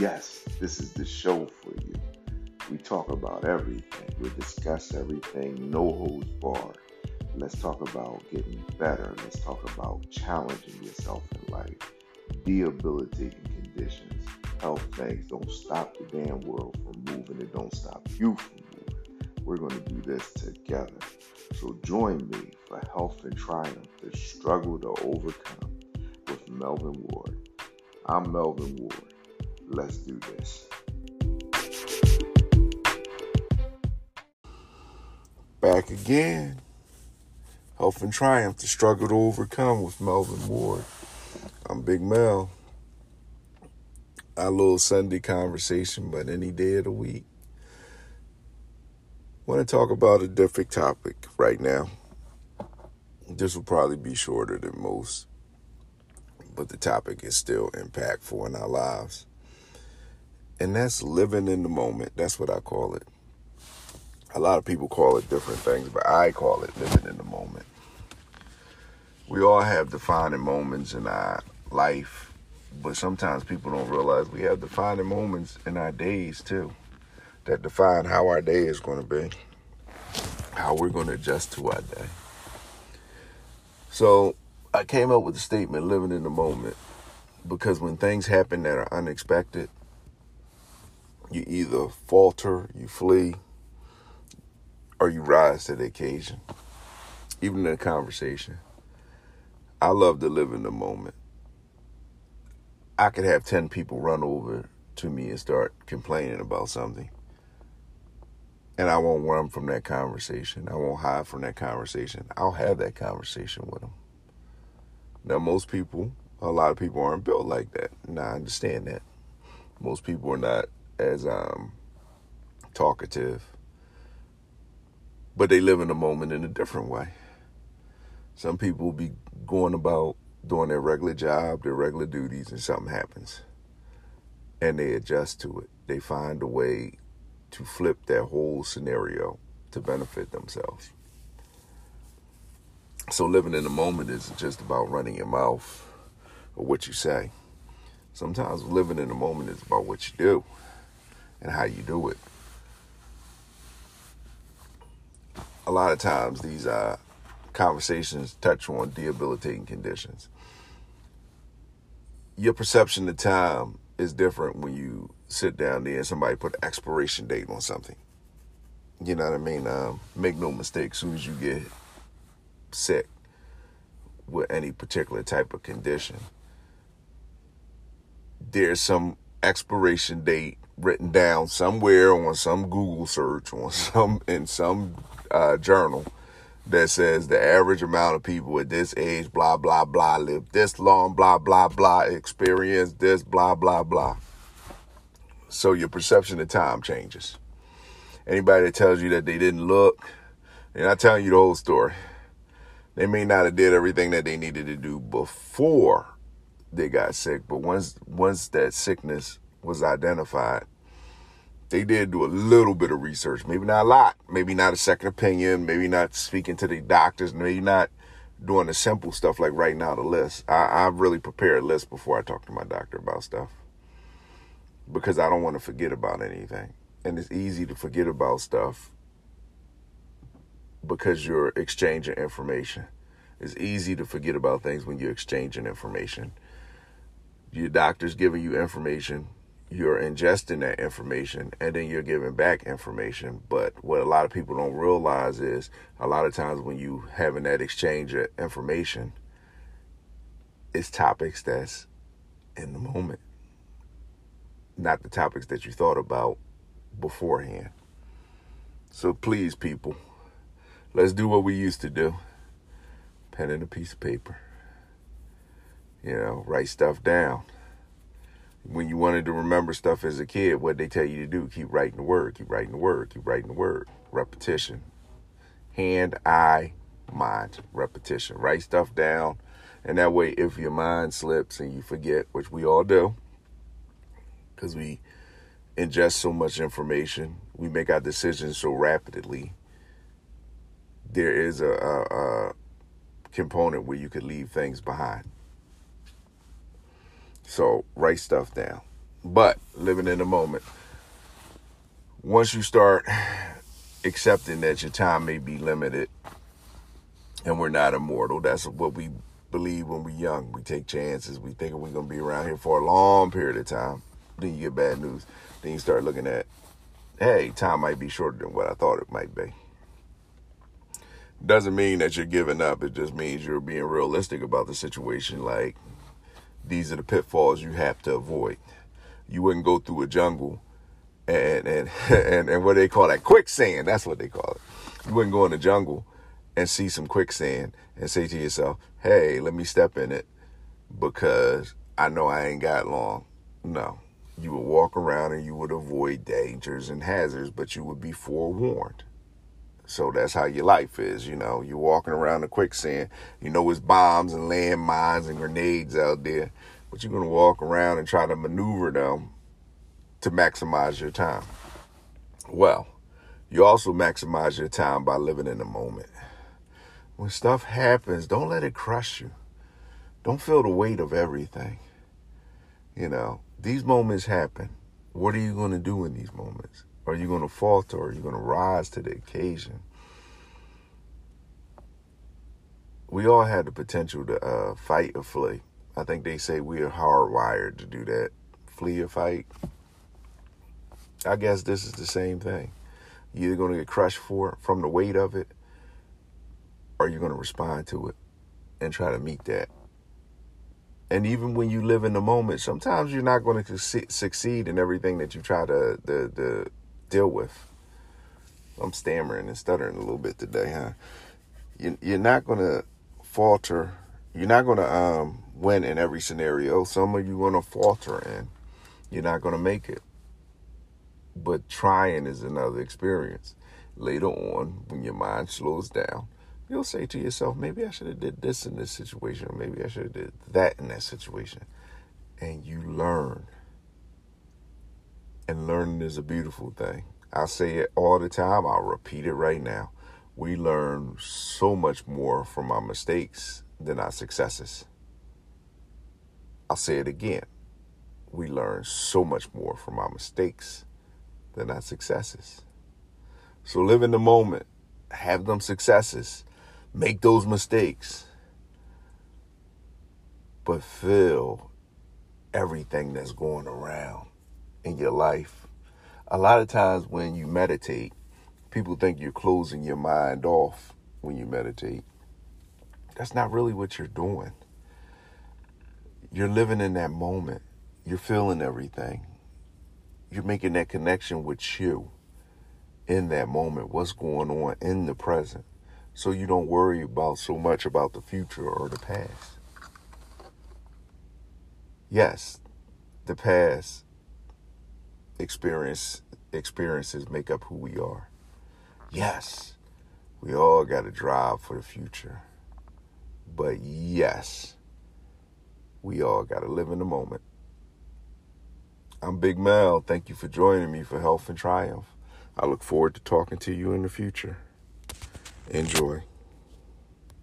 Yes, this is the show for you. We talk about everything, we discuss everything, no holds barred. Let's talk about getting better. Let's talk about challenging yourself in life, debilitating conditions, health things. Don't stop the damn world from moving. It don't stop you from moving. We're going to do this together. So join me for Health and Triumph, the struggle to overcome with Melvin Ward. I'm Melvin Ward. Let's do this. Back again. Health and Triumph, the struggle to overcome with Melvin Ward. I'm Big Mel. Our little Sunday conversation, but any day of the week. want to talk about a different topic right now. This will probably be shorter than most, but the topic is still impactful in our lives. And that's living in the moment. That's what I call it. A lot of people call it different things, but I call it living in the moment. We all have defining moments in our life, but sometimes people don't realize we have defining moments in our days too that define how our day is going to be, how we're going to adjust to our day. So I came up with the statement living in the moment because when things happen that are unexpected, you either falter, you flee, or you rise to the occasion, even in a conversation. I love to live in the moment. I could have 10 people run over to me and start complaining about something. And I won't run from that conversation. I won't hide from that conversation. I'll have that conversation with them. Now, most people, a lot of people aren't built like that. And I understand that. Most people are not as um, talkative, but they live in the moment in a different way. Some people will be going about doing their regular job, their regular duties, and something happens. And they adjust to it. They find a way to flip that whole scenario to benefit themselves. So living in the moment isn't just about running your mouth or what you say. Sometimes living in the moment is about what you do and how you do it. A lot of times these uh, conversations touch on debilitating conditions. Your perception of time is different when you sit down there and somebody put an expiration date on something. You know what I mean? Um, make no mistake, as soon as you get sick with any particular type of condition, there's some expiration date written down somewhere on some Google search, on some in some uh, journal that says the average amount of people at this age, blah, blah, blah, live this long, blah, blah, blah, experience this, blah, blah, blah. So your perception of time changes. Anybody that tells you that they didn't look, they're not telling you the whole story. They may not have did everything that they needed to do before they got sick, but once once that sickness was identified, they did do a little bit of research, maybe not a lot, maybe not a second opinion, maybe not speaking to the doctors, maybe not doing the simple stuff like writing out a list. I, I really prepare a list before I talk to my doctor about stuff because I don't want to forget about anything. And it's easy to forget about stuff because you're exchanging information. It's easy to forget about things when you're exchanging information. Your doctor's giving you information you're ingesting that information and then you're giving back information. But what a lot of people don't realize is a lot of times when you having that exchange of information, it's topics that's in the moment, not the topics that you thought about beforehand. So please, people, let's do what we used to do. Pen and a piece of paper. You know, write stuff down when you wanted to remember stuff as a kid, what they tell you to do, keep writing the word, keep writing the word, keep writing the word. Repetition. Hand, eye, mind. Repetition. Write stuff down. And that way, if your mind slips and you forget, which we all do, because we ingest so much information, we make our decisions so rapidly, there is a, a, a component where you could leave things behind. So write stuff down. But living in the moment. Once you start accepting that your time may be limited and we're not immortal, that's what we believe when we're young. We take chances. We think we're going to be around here for a long period of time. Then you get bad news. Then you start looking at, hey, time might be shorter than what I thought it might be. Doesn't mean that you're giving up. It just means you're being realistic about the situation. Like, these are the pitfalls you have to avoid. You wouldn't go through a jungle and and and, and what they call that quicksand. That's what they call it. You wouldn't go in the jungle and see some quicksand and say to yourself, "Hey, let me step in it because I know I ain't got long." No, you would walk around and you would avoid dangers and hazards, but you would be forewarned. So that's how your life is, you know. You're walking around the quicksand. You know it's bombs and landmines and grenades out there, but you're gonna walk around and try to maneuver them to maximize your time. Well, you also maximize your time by living in the moment. When stuff happens, don't let it crush you. Don't feel the weight of everything. You know, these moments happen. What are you going to do in these moments? Are you going to falter? Or are you going to rise to the occasion? We all had the potential to uh, fight or flee. I think they say we are hardwired to do that. Flee or fight. I guess this is the same thing. You're either going to get crushed for from the weight of it, or you're going to respond to it and try to meet that. And even when you live in the moment, sometimes you're not going to succeed in everything that you try to, to, to deal with. I'm stammering and stuttering a little bit today, huh? You're not going to falter. You're not going to um, win in every scenario. Some of you going to falter and you're not going to make it but trying is another experience. Later on, when your mind slows down, you'll say to yourself, maybe I should have did this in this situation, or maybe I should have did that in that situation. And you learn. And learning is a beautiful thing. I say it all the time. I'll repeat it right now. We learn so much more from our mistakes than our successes. I'll say it again. We learn so much more from our mistakes than our successes. So live in the moment, have them successes, make those mistakes, but feel everything that's going around in your life. A lot of times when you meditate, people think you're closing your mind off when you meditate. That's not really what you're doing. You're living in that moment. You're feeling everything you're making that connection with you in that moment, what's going on in the present. So you don't worry about so much about the future or the past. Yes, the past experience experiences make up who we are. Yes, we all got to drive for the future. But yes, we all got to live in the moment. I'm Big Mel. Thank you for joining me for Health and Triumph. I look forward to talking to you in the future. Enjoy.